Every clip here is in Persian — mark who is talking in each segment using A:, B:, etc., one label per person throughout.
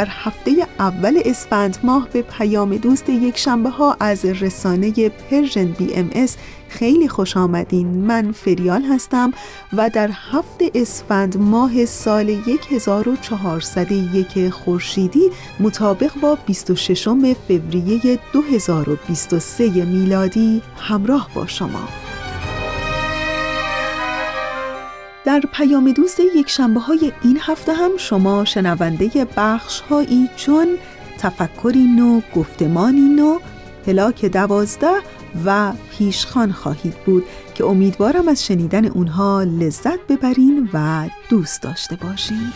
A: در هفته اول اسفند ماه به پیام دوست یک شنبه ها از رسانه Persian BMS خیلی خوش آمدین. من فریال هستم و در هفتم اسفند ماه سال 1401 خورشیدی مطابق با 26 فوریه 2023 میلادی همراه با شما. در پیام دوست یک شنبه های این هفته هم شما شنونده بخش هایی چون تفکری نو، گفتمانی نو، پلاک دوازده و پیشخان خواهید بود که امیدوارم از شنیدن اونها لذت ببرین و دوست داشته باشین.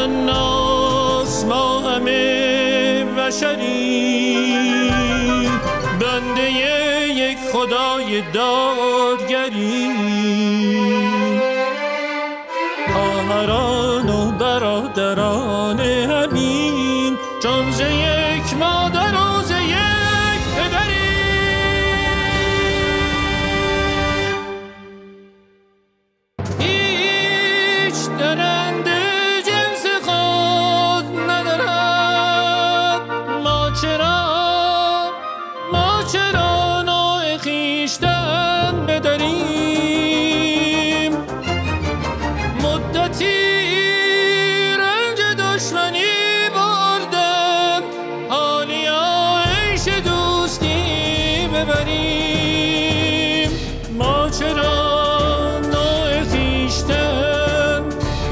A: الناس ما همه بشری. بنده یک خدای دادگری. برادران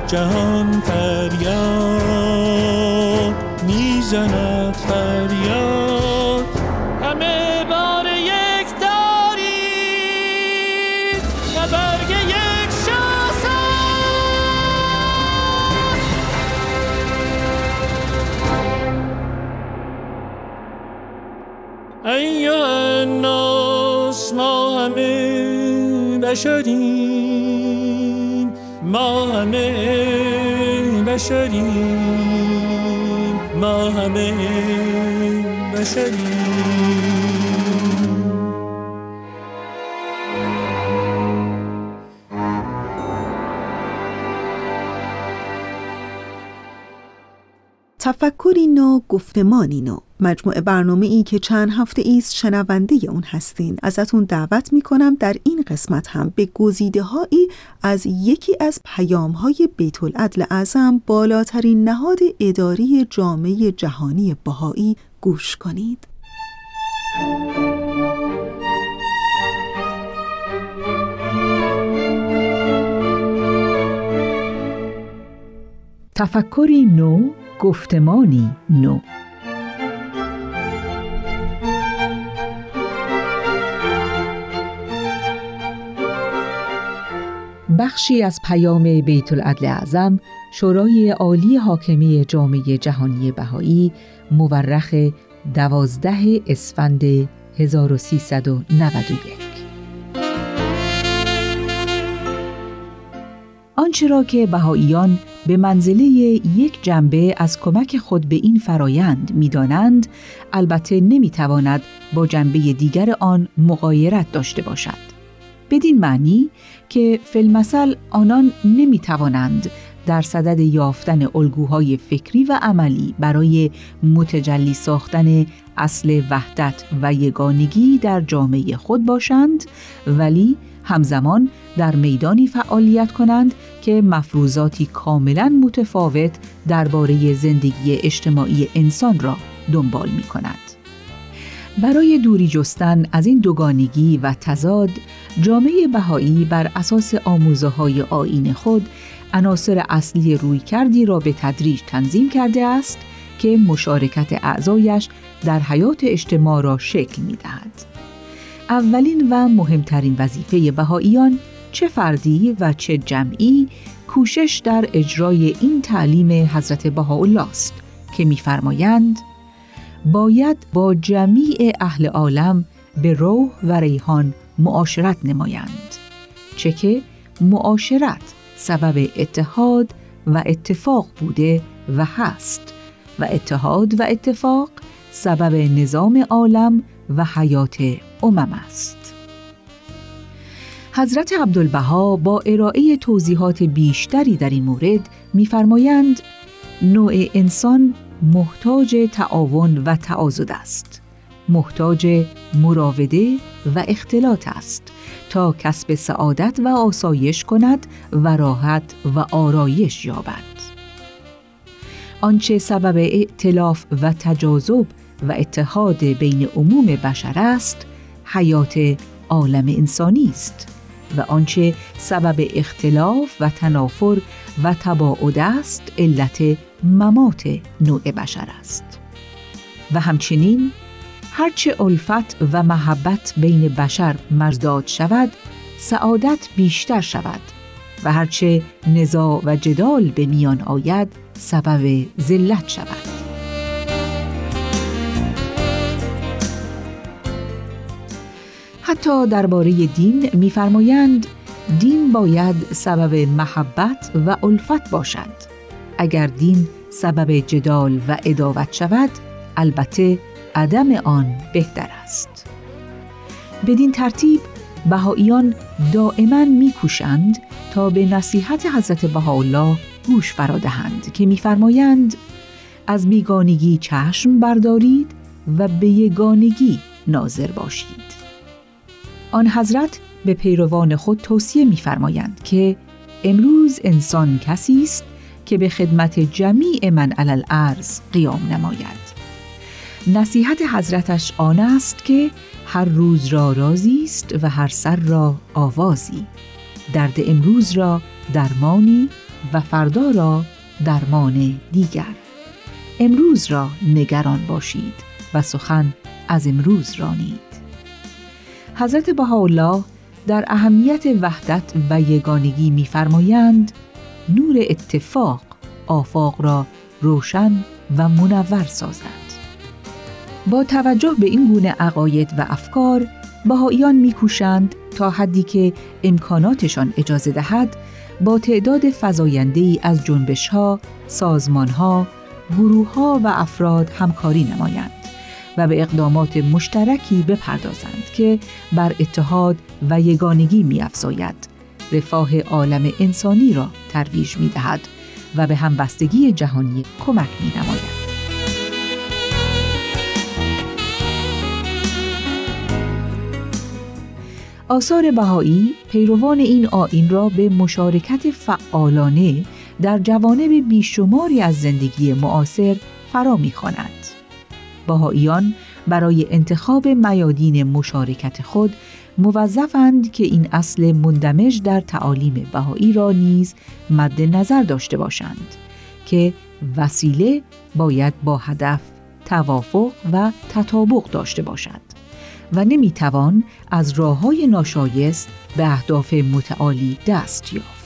A: جهان فریاد می‌زند فریاد. همه بار یک دارید و برگ یک شاسه ایوه الناس ما همه بشریم. ما همه بشریم ما همه بشریم تفکری نو گفتمانی نو. مجموع برنامه ای که چند هفته ایست شنونده اون هستین. ازتون دعوت می‌کنم در این قسمت هم به گزیده هایی از یکی از پیام های بیت العدل اعظم بالاترین نهاد اداری جامعه جهانی بهایی گوش کنید.
B: تفکری نو گفتمانی نو. بخشی از پیام بیت العدل اعظم شورای عالی حاکمی جامعه جهانی بهایی مورخ دوازده اسفند 1391 آنچه را که بهاییان به منزله یک جنبه از کمک خود به این فرایند می‌دانند البته نمی‌تواند با جنبه دیگر آن مقایرت داشته باشد. بدین معنی که فیلمسل آنان نمی توانند در صدد یافتن الگوهای فکری و عملی برای متجلی ساختن اصل وحدت و یگانگی در جامعه خود باشند ولی همزمان در میدانی فعالیت کنند که مفروضاتی کاملا متفاوت درباره زندگی اجتماعی انسان را دنبال می کند. برای دوری جستن از این دوگانگی و تضاد جامعه بهایی بر اساس آموزه های آین خود عناصر اصلی روی کردی را به تدریج تنظیم کرده است که مشارکت اعضایش در حیات اجتماع را شکل می دهد. اولین و مهمترین وظیفه بهاییان چه فردی و چه جمعی کوشش در اجرای این تعلیم حضرت بهاءالله است که می‌فرمایند باید با جمیع اهل عالم به روح و ریحان معاشرت نمایند چه که معاشرت سبب اتحاد و اتفاق بوده و هست و اتحاد و اتفاق سبب نظام عالم و حیات امم است. حضرت عبدالبها با ارائه توضیحات بیشتری در این مورد می‌فرمایند نوع انسان محتاج تعاون و تعاضد است. محتاج مراوده و اختلاط است تا کسب سعادت و آسایش کند و راحت و آرایش یابد. آنچه سبب ائتلاف و تجاذب و اتحاد بین عموم بشر است حیات عالم انسانی است و آنچه سبب اختلاف و تنافر و تباعد است علت ممات نوع بشر است. و همچنین هرچه الفت و محبت بین بشر مزداد شود سعادت بیشتر شود و هرچه نزاع و جدال به میان آید سبب ذلت شود. حتی درباره دین می‌فرمایند دین باید سبب محبت و الفت باشد. اگر دین سبب جدال و اداوت شود البته عدم آن بهتر است. بدین ترتیب بهاییان دائما میکوشند تا به نصیحت حضرت بهاءالله گوش فرادهند که میفرمایند از بیگانگی چشم بردارید و به یگانگی ناظر باشید. آن حضرت به پیروان خود توصیه می‌فرمایند که امروز انسان کسی است که به خدمت جمیع من علل ارز قیام نماید. نصیحت حضرتش آن است که هر روز را رازی است و هر سر را آوازی. درد امروز را درمانی و فردا را درمان دیگر. امروز را نگران باشید و سخن از امروز رانید. حضرت بهاءالله در اهمیت وحدت و یگانگی می‌فرمایند نور اتفاق آفاق را روشن و منور سازد. با توجه به این گونه عقاید و افکار بهاییان میکوشند تا حدی که امکاناتشان اجازه دهد با تعداد فزاینده ای از جنبش ها، سازمان ها، گروه ها و افراد همکاری نمایند. و به اقدامات مشترکی بپردازند که بر اتحاد و یگانگی میافزاید رفاه عالم انسانی را ترویج می دهد و به همبستگی جهانی کمک می نماید. آثار بهایی پیروان این آین را به مشارکت فعالانه در جوانب بیشماری از زندگی معاصر فرا می‌خواند. بهاییان برای انتخاب میادین مشارکت خود موظفند که این اصل مندمج در تعالیم بهایی را نیز مد نظر داشته باشند که وسیله باید با هدف توافق و تطابق داشته باشد و نمی‌توان از راه های ناشایست به اهداف متعالی دست یافت.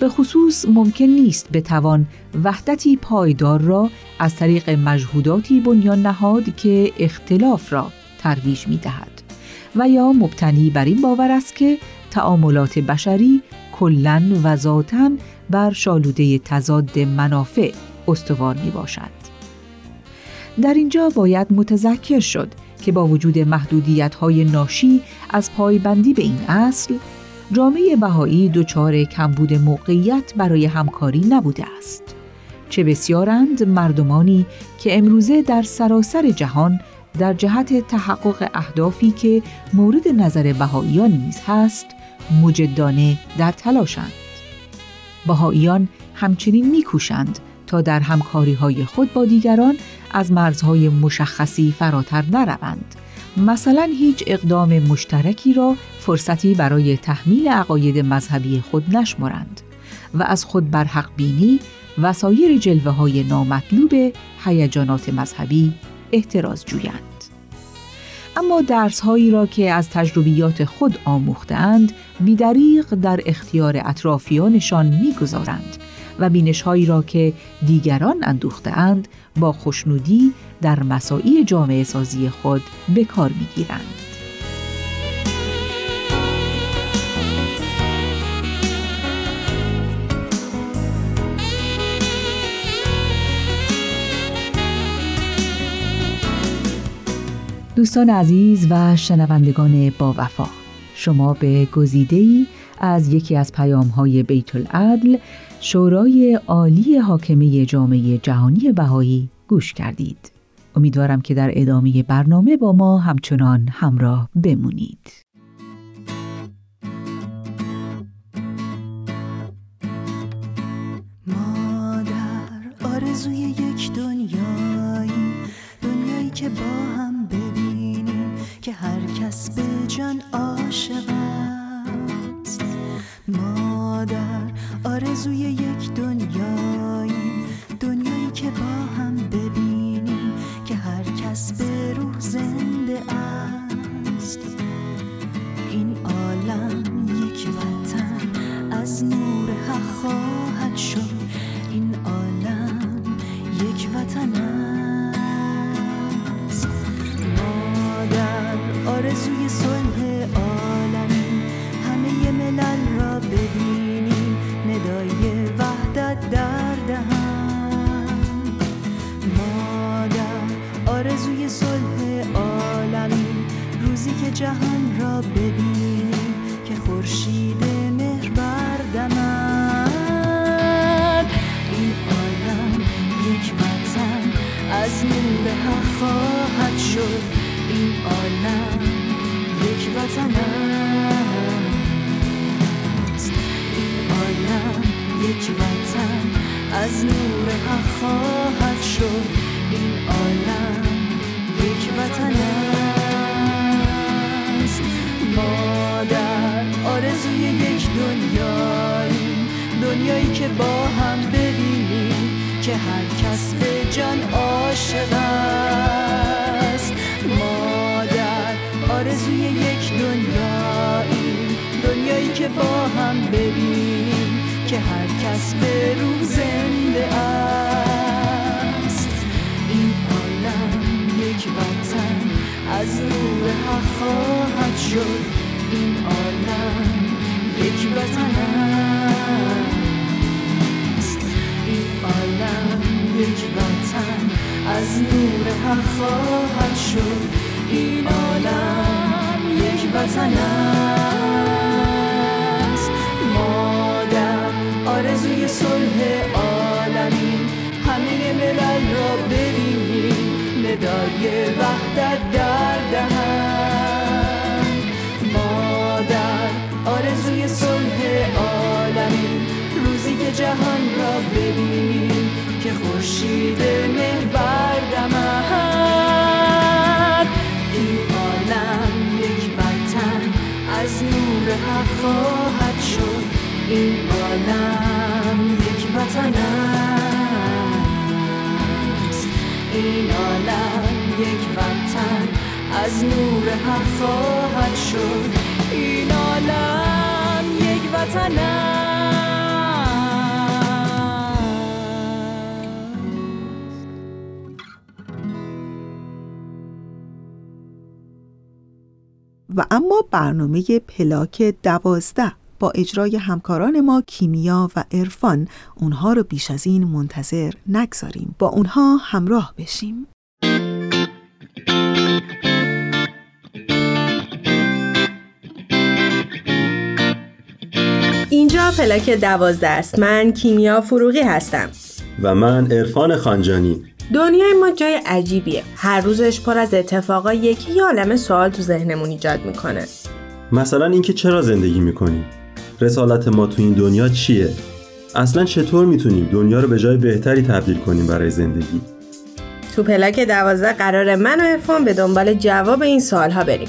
B: به خصوص ممکن نیست بتوان وحدتی پایدار را از طریق مجهوداتی بنیان نهاد که اختلاف را ترویج می دهد و یا مبتنی بر این باور است که تعاملات بشری کلا و ذاتا بر شالوده تضاد منافع استوار می باشد. در اینجا باید متذکر شد که با وجود محدودیت های ناشی از پایبندی به این اصل جامعه بهایی دچار کمبود موقعیت برای همکاری نبوده است. چه بسیارند مردمانی که امروزه در سراسر جهان در جهت تحقق اهدافی که مورد نظر بهاییان نیز هست مجدانه در تلاشند. بهاییان همچنین میکوشند تا در همکاری های خود با دیگران از مرزهای مشخصی فراتر نروند. مثلا هیچ اقدام مشترکی را فرصتی برای تحمیل عقاید مذهبی خود نشمرند و از خود بر حق بینی و سایر جلوه های نامطلوب هیجانات مذهبی احتراز جویند. اما درس هایی را که از تجربیات خود آموختند بیدریق در اختیار اطرافیانشان می‌گذارند و بینش هایی را که دیگران اندوختهاند با خوشنودی در مساعی جامعه سازی خود به کار می‌گیرند. دوستان عزیز و شنوندگان با وفا شما به گزیده ای از یکی از پیام های بیت العدل شورای عالی حاکمه جامعه جهانی بهایی گوش کردید. امیدوارم که در ادامه برنامه با ما همچنان همراه بمونید.
C: ما در آرزوی یک دنیایی دنیایی که با هم ببینیم که هر کس به جان عاشق آرزوی یک دنیایی دنیایی که با هم ببینیم که هر کس به روح زنده است. از نور حق خواهد شد. این عالم یک وطن
D: و اما برنامه پلاک دوازده با اجرای همکاران ما کیمیا و عرفان اونها رو بیش از این منتظر نگذاریم. با اونها همراه بشیم.
E: اینجا پلاک دوازده است. من کیمیا فروغی هستم.
F: و من عرفان خانجانی.
E: دنیای ما جای عجیبیه. هر روزش پر از اتفاقا یکی یه عالم سوال تو ذهنمون ایجاد می‌کنه.
F: مثلا اینکه چرا زندگی می‌کنیم رسالت ما تو این دنیا چیه؟ اصلا چطور می‌تونیم دنیا رو به جای بهتری تبدیل کنیم برای زندگی؟
E: تو پلاک دوازده قرار من و ارفان به دنبال جواب این سوال ها بریم.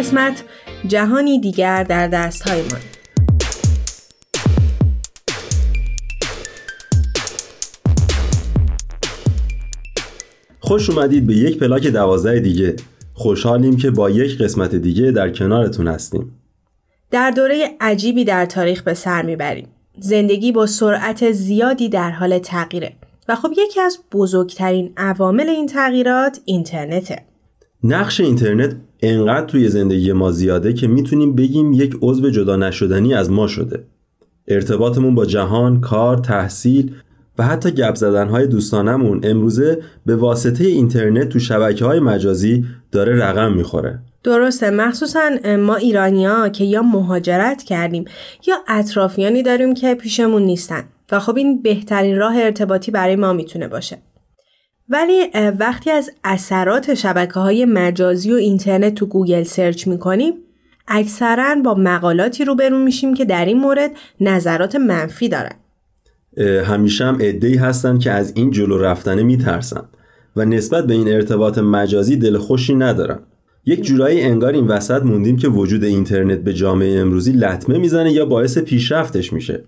E: قسمت جهانی دیگر در دست های ما.
F: خوش اومدید به یک پلاک دوازده دیگه. خوشحالیم که با یک قسمت دیگه در کنارتون هستیم.
E: در دوره عجیبی در تاریخ به سر می‌بریم. زندگی با سرعت زیادی در حال تغییره. و خب یکی از بزرگترین عوامل این تغییرات اینترنته.
F: نقش اینترنت انقدر توی زندگی ما زیاده که می‌تونیم بگیم یک عضو جدا نشدنی از ما شده. ارتباطمون با جهان، کار، تحصیل و حتی گپ زدنهای دوستانمون امروزه به واسطه اینترنت تو شبکه های مجازی داره رقم می‌خوره.
E: درسته. مخصوصا ما ایرانیا که یا مهاجرت کردیم یا اطرافیانی داریم که پیشمون نیستن. و خب این بهترین راه ارتباطی برای ما می‌تونه باشه. ولی وقتی از اثرات شبکه های مجازی و اینترنت تو گوگل search می‌کنیم اکثرا با مقالاتی روبرو میشیم که در این مورد نظرات منفی دارن.
F: همیشه هم عده‌ای هستن که از این جلو رفتنه میترسن و نسبت به این ارتباط مجازی دل خوشی ندارن. یک جورایی انگار این وسط موندیم که وجود اینترنت به جامعه امروزی لطمه می‌زنه یا باعث پیشرفتش میشه.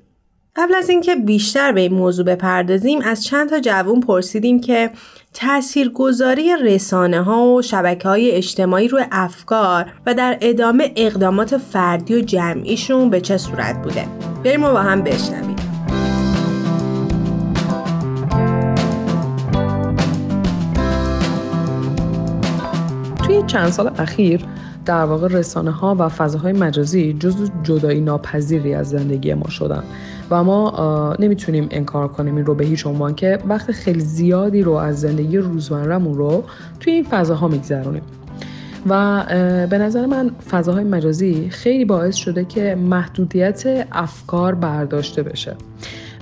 E: قبل از اینکه بیشتر به این موضوع بپردازیم از چند تا جوون پرسیدیم که تاثیرگذاری رسانه ها و شبکه های اجتماعی روی افکار و در ادامه اقدامات فردی و جمعیشون به چه صورت بوده؟ بریم و با هم بشنویم.
G: توی چند سال اخیر در واقع رسانه ها و فضاهای مجازی جزو جدایی ناپذیری از زندگی ما شدن. و ما نمی‌تونیم انکار کنیم این رو به هیچ عنوان که وقت خیلی زیادی رو از زندگی روزمرهمون رو توی این فضاها میگذرونیم. و به نظر من فضاهای مجازی خیلی باعث شده که محدودیت افکار برداشته بشه.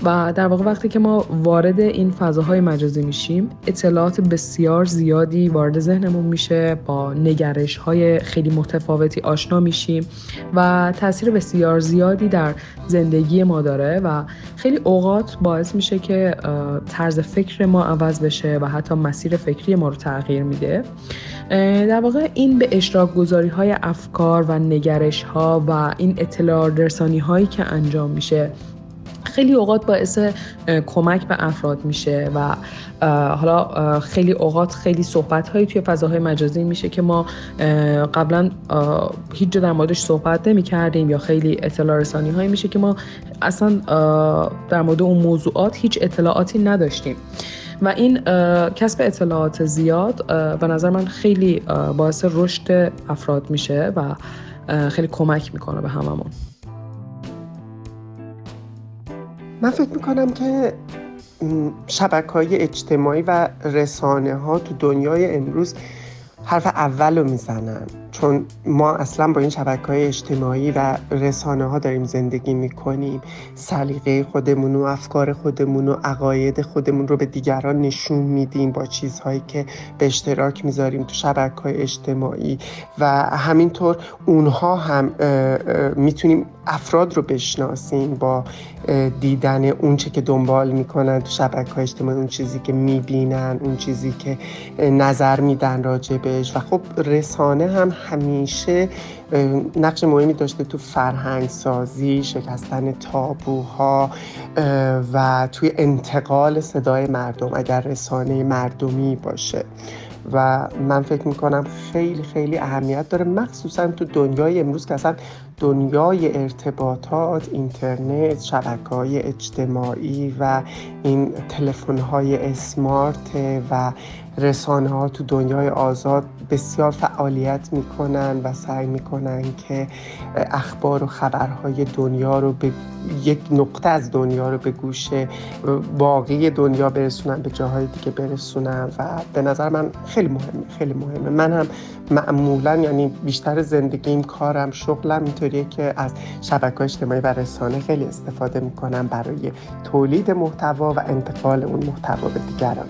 G: و در واقع وقتی که ما وارد این فضاهای مجازی میشیم اطلاعات بسیار زیادی وارد ذهنمون میشه با نگرش های خیلی متفاوتی آشنا میشیم و تاثیر بسیار زیادی در زندگی ما داره و خیلی اوقات باعث میشه که طرز فکر ما عوض بشه و حتی مسیر فکری ما رو تغییر میده. در واقع این به اشتراک گذاری های افکار و نگرش ها و این اطلاع رسانی هایی که انجام میشه خیلی اوقات باعث کمک به افراد میشه و حالا خیلی اوقات خیلی صحبت هایی توی فضاهای مجازی میشه که ما قبلا هیچ جا در موردش صحبت نمی کردیم یا خیلی اطلاع رسانی هایی میشه که ما اصلا در مورد اون موضوعات هیچ اطلاعاتی نداشتیم. و این کسب اطلاعات زیاد به نظر من خیلی باعث رشد افراد میشه و خیلی کمک می‌کنه به هممون.
H: من فکر می‌کنم که شبکه های اجتماعی و رسانه ها تو دنیای امروز حرف اول رو می‌زنن. چون ما اصلا با این شبکه های اجتماعی و رسانه ها داریم زندگی می‌کنیم. سلیقه خودمون و افکار خودمون و عقاید خودمون رو به دیگران نشون میدیم با چیزهایی که به اشتراک می‌ذاریم تو شبکه های اجتماعی. و همینطور اونها هم می‌تونیم افراد رو بشناسیم با دیدن اون چه که دنبال می‌کنن تو شبکه های اجتماعی اون چیزی که می‌بینن اون چیزی که نظر میدن راجبش و خب رسانه هم همیشه نقش مهمی داشته تو فرهنگ سازی شکستن تابوها و توی انتقال صدای مردم اگر رسانه مردمی باشه. و من فکر می‌کنم خیلی خیلی اهمیت داره مخصوصا تو دنیای امروز که اصلا دنیای ارتباطات اینترنت شبکه های اجتماعی و این تلفن های اسمارت و رسانه ها تو دنیای آزاد بسیار فعالیت می‌کنن و سعی می‌کنن که اخبار و خبرهای دنیا رو به یک نقطه از دنیا رو به گوش باقی دنیا برسونن به جاهای دیگه برسونن و به نظر من خیلی مهمه خیلی مهمه. من هم معمولا یعنی بیشتر زندگیم کارم شغلم اینطوریه که از شبکه اجتماعی و رسانه خیلی استفاده می‌کنم برای تولید محتوا و انتقال اون محتوا به دیگران.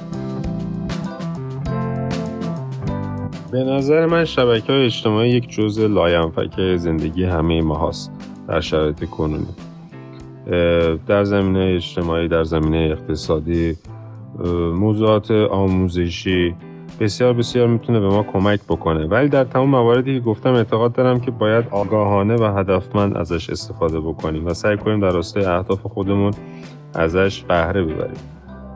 I: به نظر من شبکه های اجتماعی یک جزء لاینفک زندگی همه ما هست در شرایط کنونی. در زمینه اجتماعی در زمینه اقتصادی موضوعات آموزشی بسیار بسیار می‌تونه به ما کمک بکنه. ولی در تمام مواردی که گفتم اعتقاد دارم که باید آگاهانه و هدفمند ازش استفاده بکنیم و سعی کنیم در راستای اهداف خودمون ازش بهره ببریم.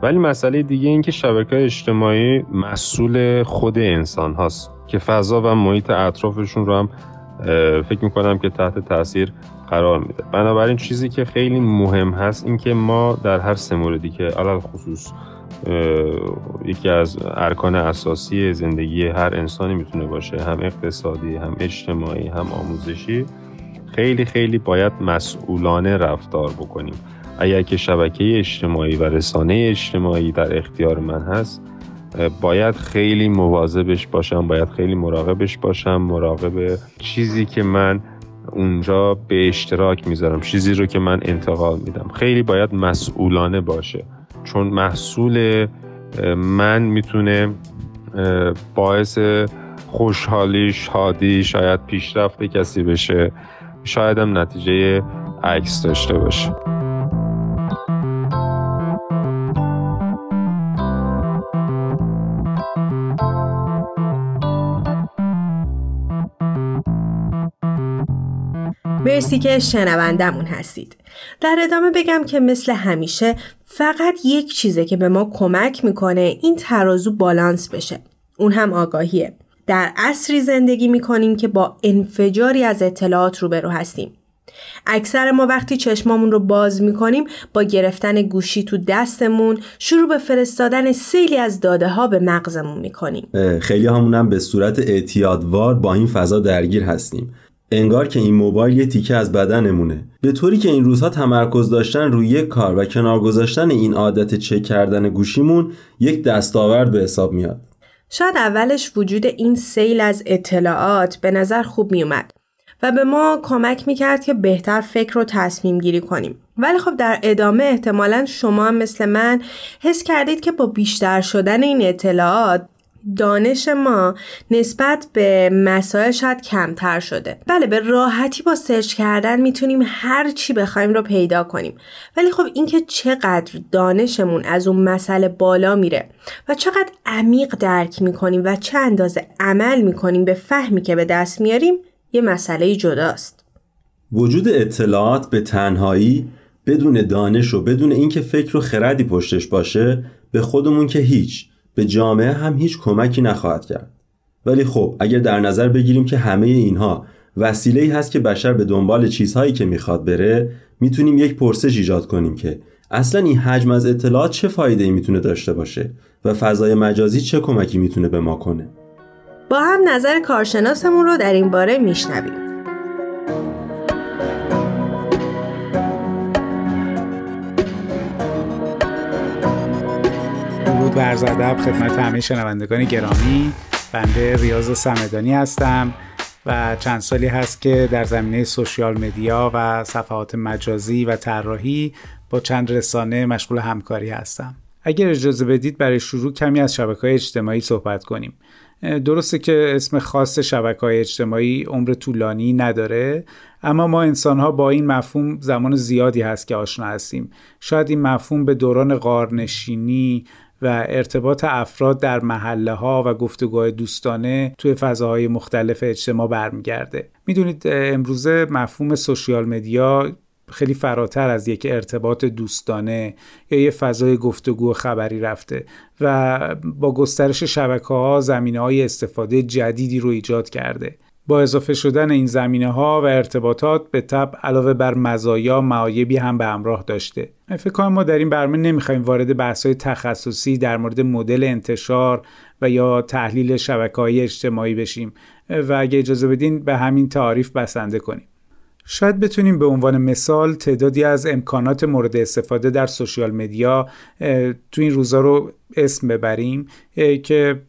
I: ولی مسئله دیگه این که شبکه اجتماعی مسئول خود انسان هاست که فضا و محیط اطرافشون رو هم فکر می‌کنم که تحت تاثیر قرار میده. بنابراین چیزی که خیلی مهم هست این که ما در هر سه موردی که علل خصوص یکی از ارکان اساسی زندگی هر انسانی می‌تونه باشه هم اقتصادی هم اجتماعی هم آموزشی. خیلی خیلی باید مسئولانه رفتار بکنیم. اگر که شبکه اجتماعی و رسانه اجتماعی در اختیار من هست باید خیلی مواظبش باشم باید خیلی مراقبش باشم مراقب چیزی که من اونجا به اشتراک می‌ذارم چیزی رو که من انتقال میدم. خیلی باید مسئولانه باشه. چون محصول من می‌تونه باعث خوشحالی شادی شاید پیشرفت کسی بشه. شاید هم نتیجه عکس داشته باشه.
E: مرسی که شنوندمون هستید. در ادامه بگم که مثل همیشه فقط یک چیزه که به ما کمک می‌کنه این ترازو بالانس بشه. اون هم آگاهیه. در عصری زندگی می‌کنیم که با انفجاری از اطلاعات روبرو هستیم. اکثر ما وقتی چشمامون رو باز می‌کنیم با گرفتن گوشی تو دستمون شروع به فرستادن سیلی از داده ها به مغزمون می‌کنیم.
F: خیلی همونم به صورت اعتیادوار با این فضا درگیر هستیم. انگار که این موبایل یه تیکه از بدنمونه. به طوری که این روزها تمرکز داشتن روی یک کار و کنار گذاشتن این عادت چک کردن گوشیمون یک دستاورد به حساب میاد.
E: شاید اولش وجود این سیل از اطلاعات به نظر خوب میومد و به ما کمک می‌کرد که بهتر فکر و تصمیم گیری کنیم. ولی خب در ادامه احتمالا شما مثل من حس کردید که با بیشتر شدن این اطلاعات دانش ما نسبت به مسائل شاید کمتر شده. بله به راحتی با سرچ کردن می‌تونیم هر چی بخوایم رو پیدا کنیم. ولی خب اینکه چقدر دانشمون از اون مسئله بالا میره و چقدر عمیق درک می‌کنیم و چه اندازه عمل می‌کنیم به فهمی که به دست میاریم یه مسئله جداست.
F: وجود اطلاعات به تنهایی بدون دانش و بدون اینکه فکر و خردی پشتش باشه به خودمون که هیچ. به جامعه هم هیچ کمکی نخواهد کرد. ولی خب اگر در نظر بگیریم که همه اینها وسیله ای هست که بشر به دنبال چیزهایی که می‌خواد بره می‌تونیم یک پرسش ایجاد کنیم که اصلا این حجم از اطلاعات چه فایده ای می‌تونه داشته باشه و فضای مجازی چه کمکی می‌تونه به ما کنه؟
E: با هم نظر کارشناسمون رو در این باره میشنویم.
J: درود و ادب خدمت همه شنوندگان گرامی بنده ریاض سمدانی هستم و چند سالی هست که در زمینه سوشیال مدیا و صفحات مجازی و طراحی با چند رسانه مشغول همکاری هستم. اگر اجازه بدید برای شروع کمی از شبکه های اجتماعی صحبت کنیم. درسته که اسم خاص شبکه های اجتماعی عمر طولانی نداره اما ما انسان ها با این مفهوم زمان زیادی هست که آشنا هستیم شاید این مفهوم به دوران غارنشینی و ارتباط افراد در محله ها و گفتگوهای دوستانه توی فضاهای مختلف اجتماع برمیگرده. می‌دونید امروزه مفهوم سوشیال مدیا خیلی فراتر از یک ارتباط دوستانه یا یه فضای گفتگو خبری رفته و با گسترش شبکه ها زمینه های استفاده جدیدی رو ایجاد کرده. با اضافه شدن این زمینه ها و ارتباطات به تب علاوه بر مزایا معایبی هم به همراه داشته. فکر ما در این برنامه نمی‌خوایم وارد بحث های تخصصی در مورد مدل انتشار و یا تحلیل شبکه های اجتماعی بشیم. و اگه اجازه بدین به همین تعریف بسنده کنیم. شاید بتونیم به عنوان مثال تعدادی از امکانات مورد استفاده در سوشیال مدیا تو این روزا رو اسم ببریم که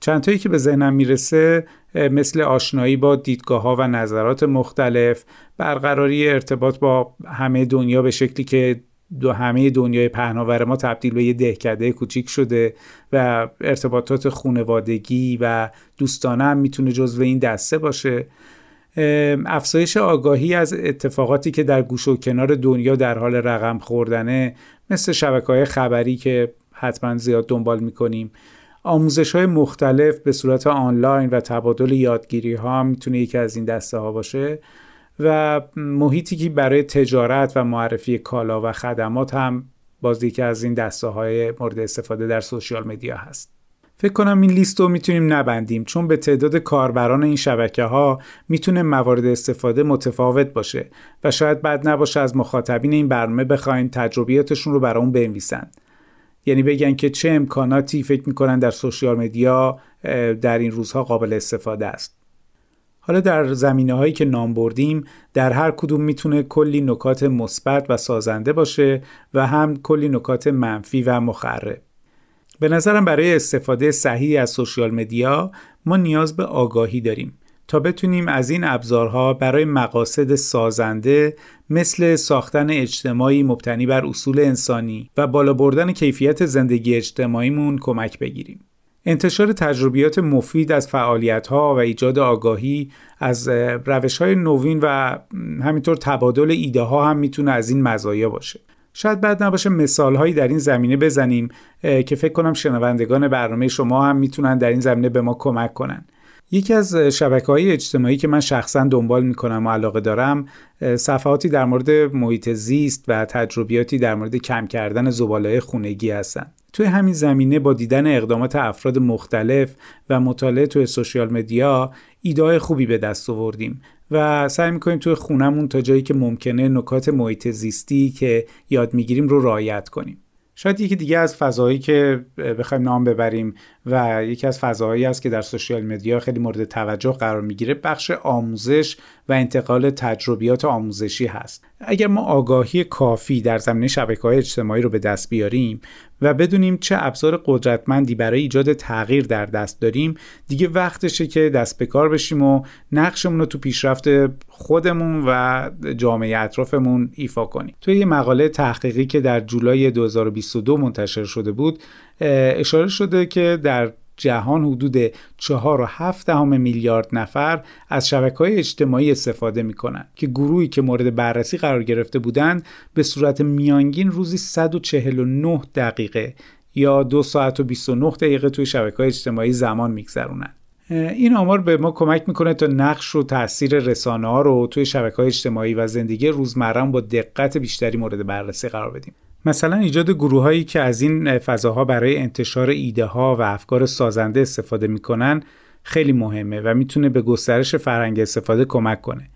J: چندتایی که به ذهنم می‌رسه مثل آشنایی با دیدگاه ها و نظرات مختلف برقراری ارتباط با همه دنیا به شکلی که دو همه دنیای پهناور ما تبدیل به یه دهکده کوچیک شده و ارتباطات خونوادگی و دوستانه هم می‌تونه جزو این دسته باشه. افزایش آگاهی از اتفاقاتی که در گوش و کنار دنیا در حال رقم خوردنه مثل شبکه های خبری که حتما زیاد دنبال می‌کنیم. آموزش های مختلف به صورت آنلاین و تبادل یادگیری ها می‌تونه یکی از این دسته ها باشه و محیطی که برای تجارت و معرفی کالا و خدمات هم باز یکی از این دسته های مورد استفاده در سوشیال مدیا هست. فکر کنم این لیست رو می‌تونیم نبندیم چون به تعداد کاربران این شبکه ها می‌تونه موارد استفاده متفاوت باشه و شاید بد نباشه از مخاطبین این برنامه بخوایم تجربیاتشون رو برامون بنویسن. یعنی بگن که چه امکاناتی فکر می‌کنن در سوشیال مدیا در این روزها قابل استفاده است. حالا در زمینه هایی که نام بردیم در هر کدوم می‌تونه کلی نکات مثبت و سازنده باشه و هم کلی نکات منفی و مخرب. به نظرم برای استفاده صحیح از سوشیال مدیا ما نیاز به آگاهی داریم. تا بتونیم از این ابزارها برای مقاصد سازنده مثل ساختن اجتماعی مبتنی بر اصول انسانی و بالا بردن کیفیت زندگی اجتماعیمون کمک بگیریم. انتشار تجربیات مفید از فعالیت ها و ایجاد آگاهی از روش های نوین و همینطور تبادل ایده ها هم می‌تونه از این مزایا باشه. شاید بعد نباشه مثال هایی در این زمینه بزنیم که فکر کنم شنوندگان برنامه شما هم می‌تونن در این زمینه به ما کمک کنن. یکی از شبکه های اجتماعی که من شخصا دنبال می‌کنم و علاقه دارم صفحاتی در مورد محیط زیست و تجربیاتی در مورد کم کردن زباله خونگی هستن. توی همین زمینه با دیدن اقدامات افراد مختلف و مطالعه توی سوشیال مدیا ایده خوبی به دست آوردیم و سعی می‌کنیم توی خونمون تا جایی که ممکنه نکات محیط زیستی که یاد می‌گیریم رو رعایت کنیم. شاید یکی دیگه از فضاهایی که بخوایم نام ببریم و یکی از فضاهایی است که در سوشیال مدیا خیلی مورد توجه قرار می‌گیره بخش آموزش و انتقال تجربیات آموزشی هست. اگر ما آگاهی کافی در زمینه شبکه های اجتماعی رو به دست بیاریم و بدونیم چه ابزار قدرتمندی برای ایجاد تغییر در دست داریم دیگه وقتشه که دست به کار بشیم و نقشمون رو تو پیشرفت خودمون و جامعه اطرافمون ایفا کنیم. توی یه مقاله تحقیقی که در جولای 2022 منتشر شده بود اشاره شده که در جهان حدود 4.7 میلیارد نفر از شبکه های اجتماعی استفاده می کنند که گروهی که مورد بررسی قرار گرفته بودند به صورت میانگین روزی 149 دقیقه یا دو ساعت و 29 دقیقه توی شبکه های اجتماعی زمان میگذرونند. این آمار به ما کمک می‌کنه تا نقش و تاثیر رسانه ها رو توی شبکه های اجتماعی و زندگی روزمره با دقت بیشتری مورد بررسی قرار بدیم. مثلا ایجاد گروه هایی که از این فضاها برای انتشار ایده ها و افکار سازنده استفاده می‌کنن خیلی مهمه و می‌تونه به گسترش فرهنگ استفاده کمک کنه.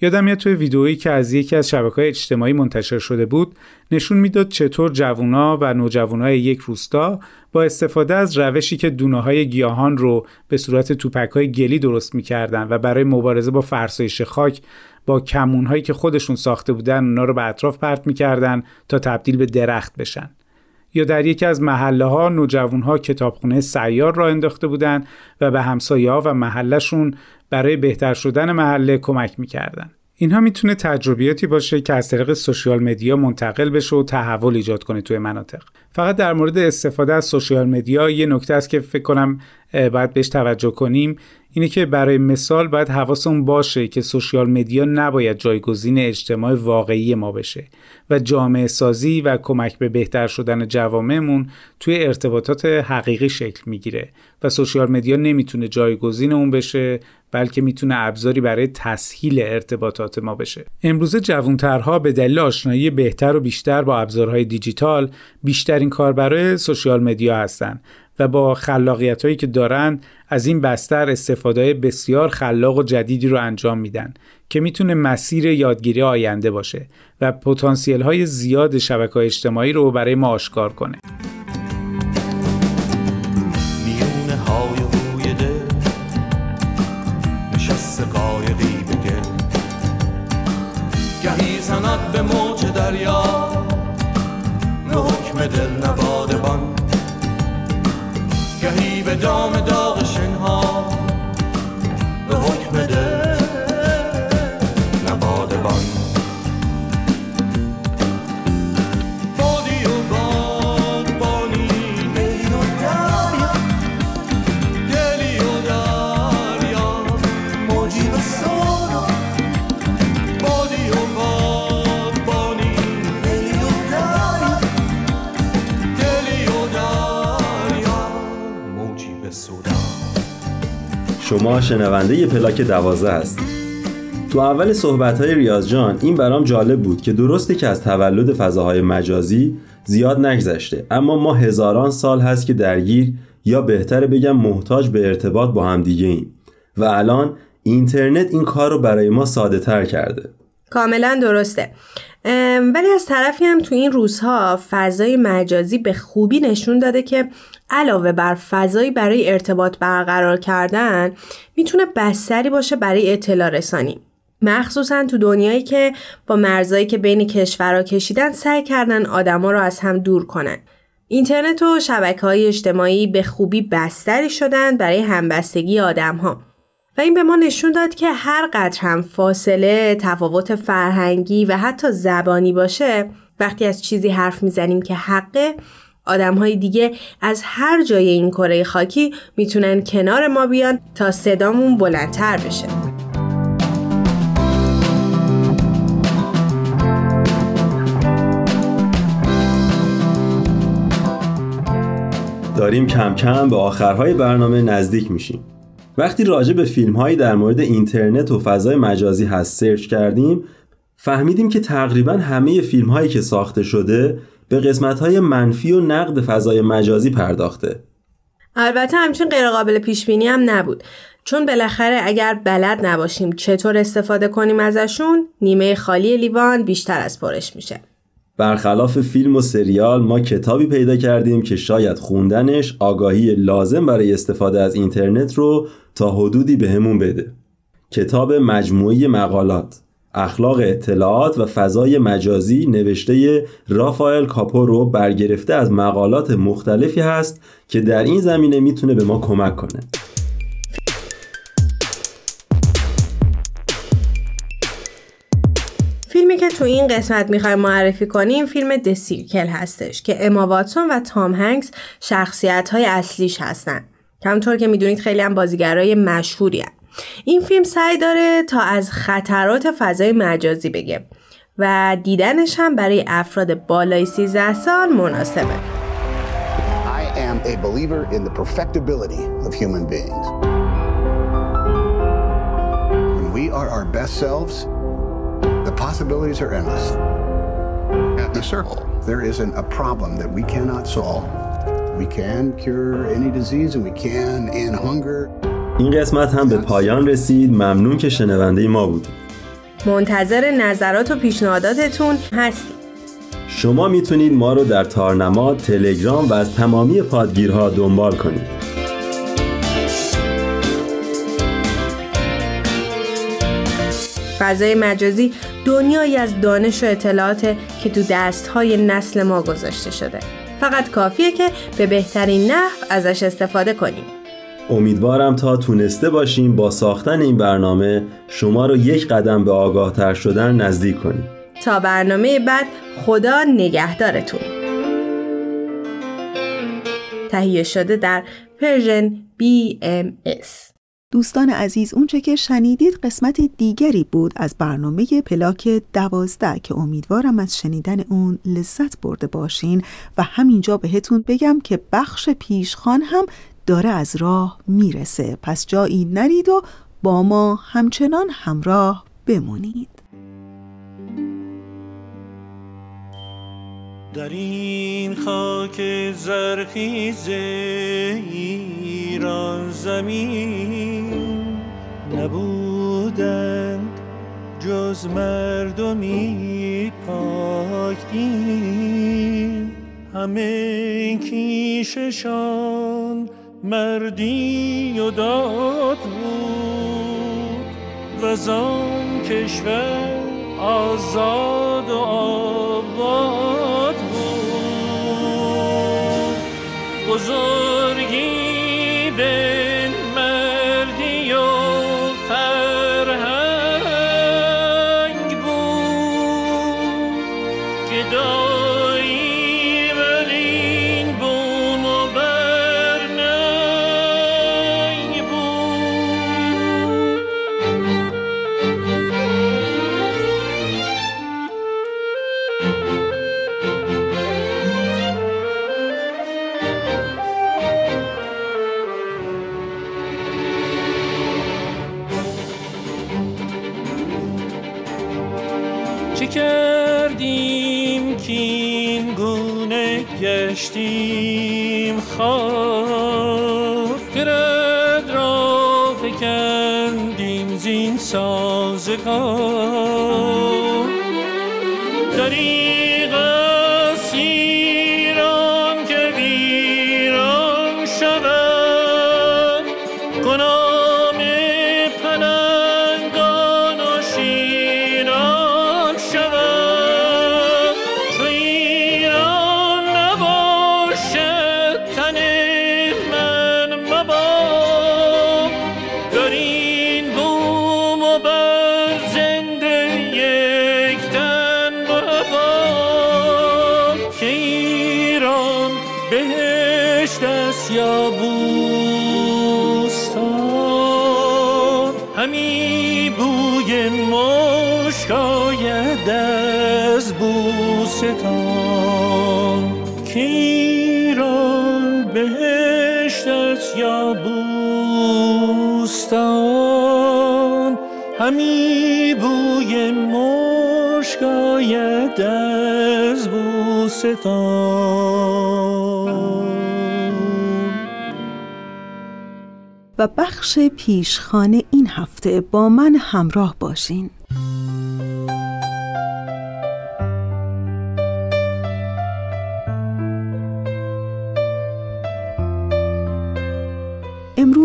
J: یادم میاد توی ویدئویی که از یکی از شبکه اجتماعی منتشر شده بود نشون می‌داد چطور جوونا و نوجوانای یک روستا با استفاده از روشی که دونه های گیاهان رو به صورت توپک های گلی درست می‌کردن و برای مبارزه با فرسایش خاک با کمون هایی که خودشون ساخته بودن اونا رو به اطراف پرت می‌کردن تا تبدیل به درخت بشن یا در یکی از محله ها نوجوان ها کتابخونه سیار را انداخته بودند و به همسایه ها و محلشون برای بهتر شدن محله کمک می‌کردن. اینها می‌تونه تجربیاتی باشه که از طریق social media منتقل بشه و تحول ایجاد کنه توی مناطق. فقط در مورد استفاده از social media یه نکته است که فکر کنم باید بهش توجه کنیم اینه که برای مثال باید حواسمون باشه که social media نباید جایگزین اجتماع واقعی ما بشه و جامعه سازی و کمک به بهتر شدن جوامعمون توی ارتباطات حقیقی شکل می‌گیره و سوشیال مدیا نمی‌تونه جایگزین اون بشه بلکه می‌تونه ابزاری برای تسهیل ارتباطات ما بشه. امروزه جوانترها به دلیل آشنایی بهتر و بیشتر با ابزارهای دیجیتال بیشترین کاربرای سوشیال مدیا هستن و با خلاقیت هایی که دارن از این بستر استفاده بسیار خلاق و جدیدی رو انجام میدن که می‌تونه مسیر یادگیری آینده باشه و پتانسیل های زیاد شبکه اجتماعی رو برای ما آشکار کنه.
A: زند به موج دریا به حکم دل نواده بان. گهی به دام داغ
F: شما شنونده پلاک دوازه هستید. تو اول صحبت‌های ریاض جان این برام جالب بود که درسته که از تولد فضاهای مجازی زیاد نگذشته اما ما هزاران سال هست که درگیر یا بهتره بگم محتاج به ارتباط با هم دیگه ایم. و الان اینترنت این کار رو برای ما ساده تر کرده.
E: کاملا درسته. ولی از طرفی هم تو این روزها فضای مجازی به خوبی نشون داده که علاوه بر فضایی برای ارتباط برقرار کردن می‌تونه بستری باشه برای اطلاع رسانی مخصوصا تو دنیایی که با مرزایی که بین کشورها کشیدن سعی کردن آدما رو از هم دور کنن اینترنت و شبکه های اجتماعی به خوبی بستری شدن برای همبستگی آدم ها. و این به ما نشون داد که هر قدر هم فاصله، تفاوت فرهنگی و حتی زبانی باشه وقتی از چیزی حرف می‌زنیم که حقه آدم های دیگه از هر جای این کره خاکی می‌تونن کنار ما بیان تا صدامون بلندتر بشه.
F: داریم کم کم به آخرهای برنامه نزدیک میشیم. وقتی راجع به فیلم هایی در مورد اینترنت و فضای مجازی هست سرچ کردیم فهمیدیم که تقریبا همه فیلم هایی که ساخته شده به قسمت های منفی و نقد فضای مجازی پرداخته.
E: البته همچین غیرقابل پیش بینی هم نبود. چون بالاخره اگر بلد نباشیم چطور استفاده کنیم ازشون نیمه خالی لیوان بیشتر از پرش میشه.
F: برخلاف فیلم و سریال ما کتابی پیدا کردیم که شاید خوندنش آگاهی لازم برای استفاده از اینترنت رو تا حدودی بهمون بده. کتاب مجموعی مقالات اخلاق اطلاعات و فضای مجازی نوشته رافائل کاپورو برگرفته از مقالات مختلفی هست که در این زمینه می‌تونه به ما کمک کنه.
E: فیلمی که تو این قسمت می‌خوایم معرفی کنیم فیلم دسیرکل هستش که اما واتسون و تام هنگس شخصیت های اصلیش هستن. کمطور که می‌دونید خیلی هم بازیگرای مشهوری هن. این فیلم سعی داره تا از خطرات فضای مجازی بگه و دیدنش هم برای افراد بالای 13 سال مناسبه
K: I am a believer in the perfectibility of human beings. When we are our best selves, the possibilities are endless. At the circle, there isn't a problem that we cannot solve. We can cure any disease and we can end hunger.
F: این قسمت هم به پایان رسید. ممنون که شنونده ما بود
E: منتظر نظرات و پیشنهاداتتون هستیم.
F: شما می‌تونید ما رو در تارنما، تلگرام و از تمامی پادگیرها دنبال کنید.
E: فضای مجازی دنیایی از دانش و اطلاعات که تو دستهای نسل ما گذاشته شده. فقط کافیه که به بهترین نحو ازش استفاده کنیم.
F: امیدوارم تا تونسته باشیم با ساختن این برنامه شما رو یک قدم به آگاه تر شدن نزدیک کنیم.
E: تا برنامه بعد خدا نگهدارتون. تهیه شده در Persian BMS
D: دوستان عزیز اونچه که شنیدید قسمت دیگری بود از برنامه پلاک دوازده که امیدوارم از شنیدن اون لذت برده باشین و همینجا بهتون بگم که بخش پیشخان هم داره از راه می‌رسه. پس جایی نرید و با ما همچنان همراه بمونید.
A: در این خاک زرخیز ایران زمین نبودند جز مردمی پاک همه کیششان مردی و داد بود و زان کشور آزاد و آباد. کردیم که گونه گشتیم خار گرد را فکندیم زین سازگار. همی بوی مشک آید از بوستان.
D: و بخش پیشخانه این هفته با من همراه باشین.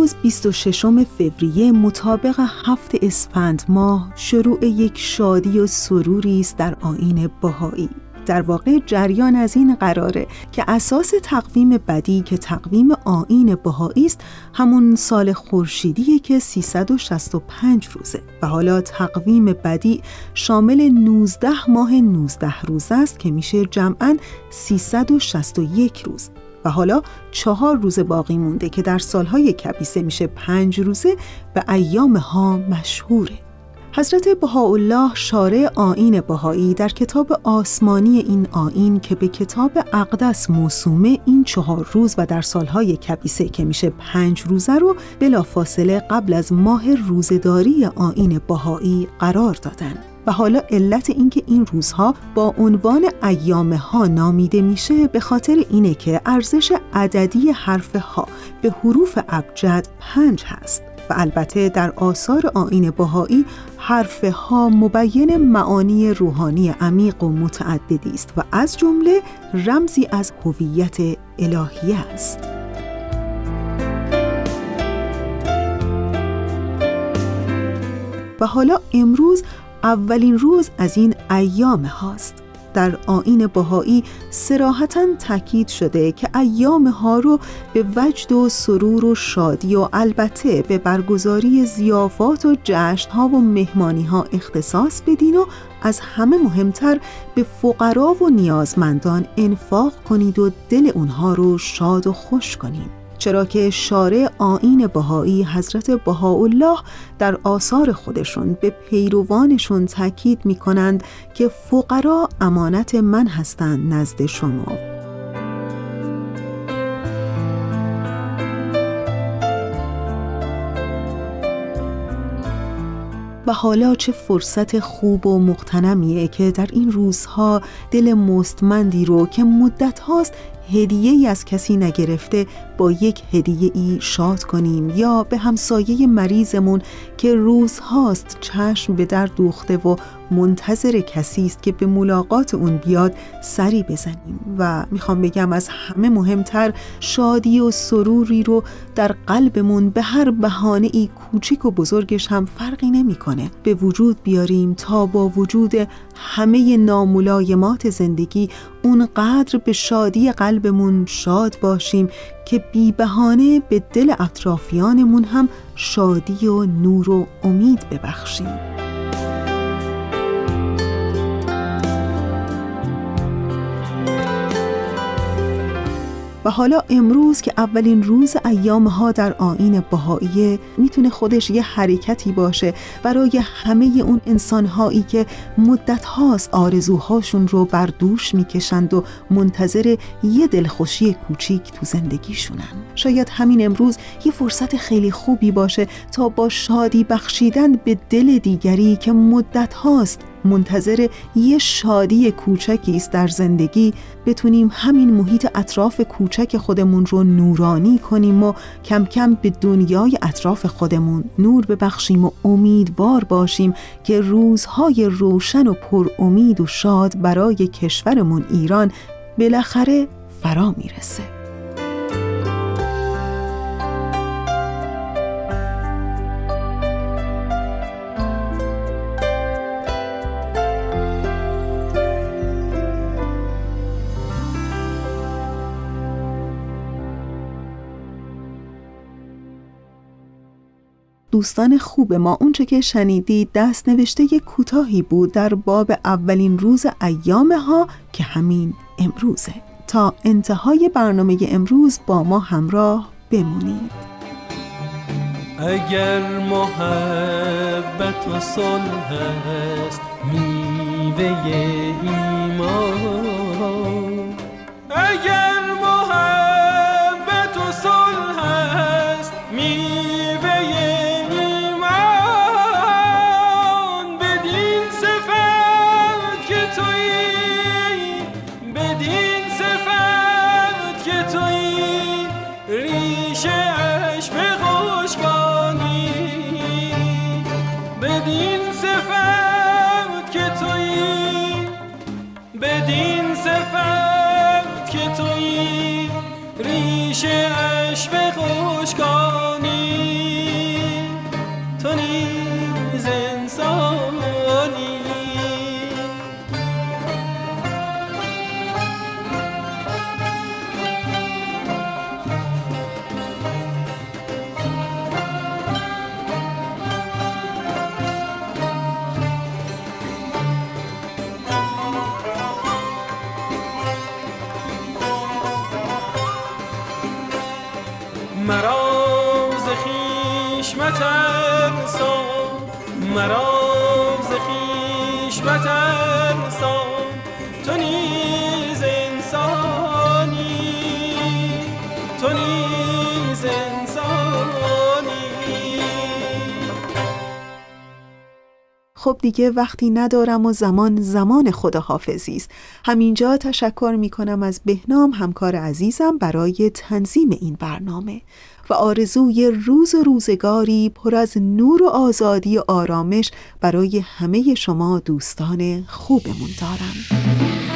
D: امروز 26 فوریه مطابق هفت اسفند ماه شروع یک شادی و سروری است در آین بهایی. در واقع جریان از این قراره که اساس تقویم بدی که تقویم آین بهایی است همون سال خورشیدیه که 365 روزه و حالا تقویم بدی شامل 19 ماه 19 روزه است که میشه جمعاً 361 روز. و حالا چهار روز باقی مونده که در سالهای کبیسه میشه پنج روزه و ایام ها مشهوره. حضرت بهاءالله شارع آین بهایی در کتاب آسمانی این آین که به کتاب اقدس موسومه این چهار روز و در سالهای کبیسه که میشه پنج روزه رو بلافاصله قبل از ماه روزداری آین بهایی قرار دادن. و حالا علت اینکه این روزها با عنوان ایام ها نامیده میشه به خاطر اینه که ارزش عددی حرف ها به حروف ابجد پنج هست و البته در آثار آین بهایی حرف ها مبین معانی روحانی عمیق و متعددی است و از جمله رمزی از هویت الهیه است. و حالا امروز اولین روز از این ایام هاست. در آین بهایی سراحتا تاکید شده که ایام ها رو به وجد و سرور و شادی و البته به برگزاری زیافات و جشن ها و مهمانی ها اختصاص بدین و از همه مهمتر به فقرا و نیازمندان انفاق کنید و دل اونها رو شاد و خوش کنید. چرا که شارع آین بهایی حضرت بهاءالله در آثار خودشون به پیروانشون تاکید می کنند که فقرا امانت من هستند نزد شما. و حالا چه فرصت خوب و مقتنمیه که در این روزها دل مستمندی رو که مدت هاست هدیه ای از کسی نگرفته با یک هدیه ای شاد کنیم یا به همسایه مریضمون که روزهاست چشم به در دوخته و منتظر کسی است که به ملاقات اون بیاد سری بزنیم. و می‌خوام بگم از همه مهمتر شادی و سروری رو در قلبمون به هر بهانه ای کوچیک و بزرگش هم فرقی نمی‌کنه. به وجود بیاریم تا با وجود همه ناملایمات زندگی اونقدر به شادی قلبمون شاد باشیم که بی بهانه به دل اطرافیانمون هم شادی و نور و امید ببخشیم. و حالا امروز که اولین روز ایام ها در آین بهاییه می‌تونه خودش یه حرکتی باشه برای همه اون انسان هایی که مدت هاست آرزوهاشون رو بر دوش می‌کشند و منتظر یه دلخوشی کوچیک تو زندگیشونن. شاید همین امروز یه فرصت خیلی خوبی باشه تا با شادی بخشیدن به دل دیگری که مدت هاست منتظر یه شادی کوچکی است در زندگی. بتونیم همین محیط اطراف کوچک خودمون رو نورانی کنیم و کم کم به دنیای اطراف خودمون نور ببخشیم و امیدوار باشیم که روزهای روشن و پر امید و شاد برای کشورمون ایران بالاخره فرا می‌رسه. دوستان خوب ما اونچه که شنیدید دست نوشته کوتاهی بود در باب اولین روز ایام ها که همین امروزه. تا انتهای برنامه امروز با ما همراه بمونید.
L: اگر محبت و صلح است میوه ایمان. اگر
D: خب دیگه وقتی ندارم و زمان زمان خداحافظی است. همینجا تشکر می کنم از بهنام همکار عزیزم برای تنظیم این برنامه و آرزوی روز و روزگاری پر از نور و آزادی و آرامش برای همه شما دوستان خوبمون دارم.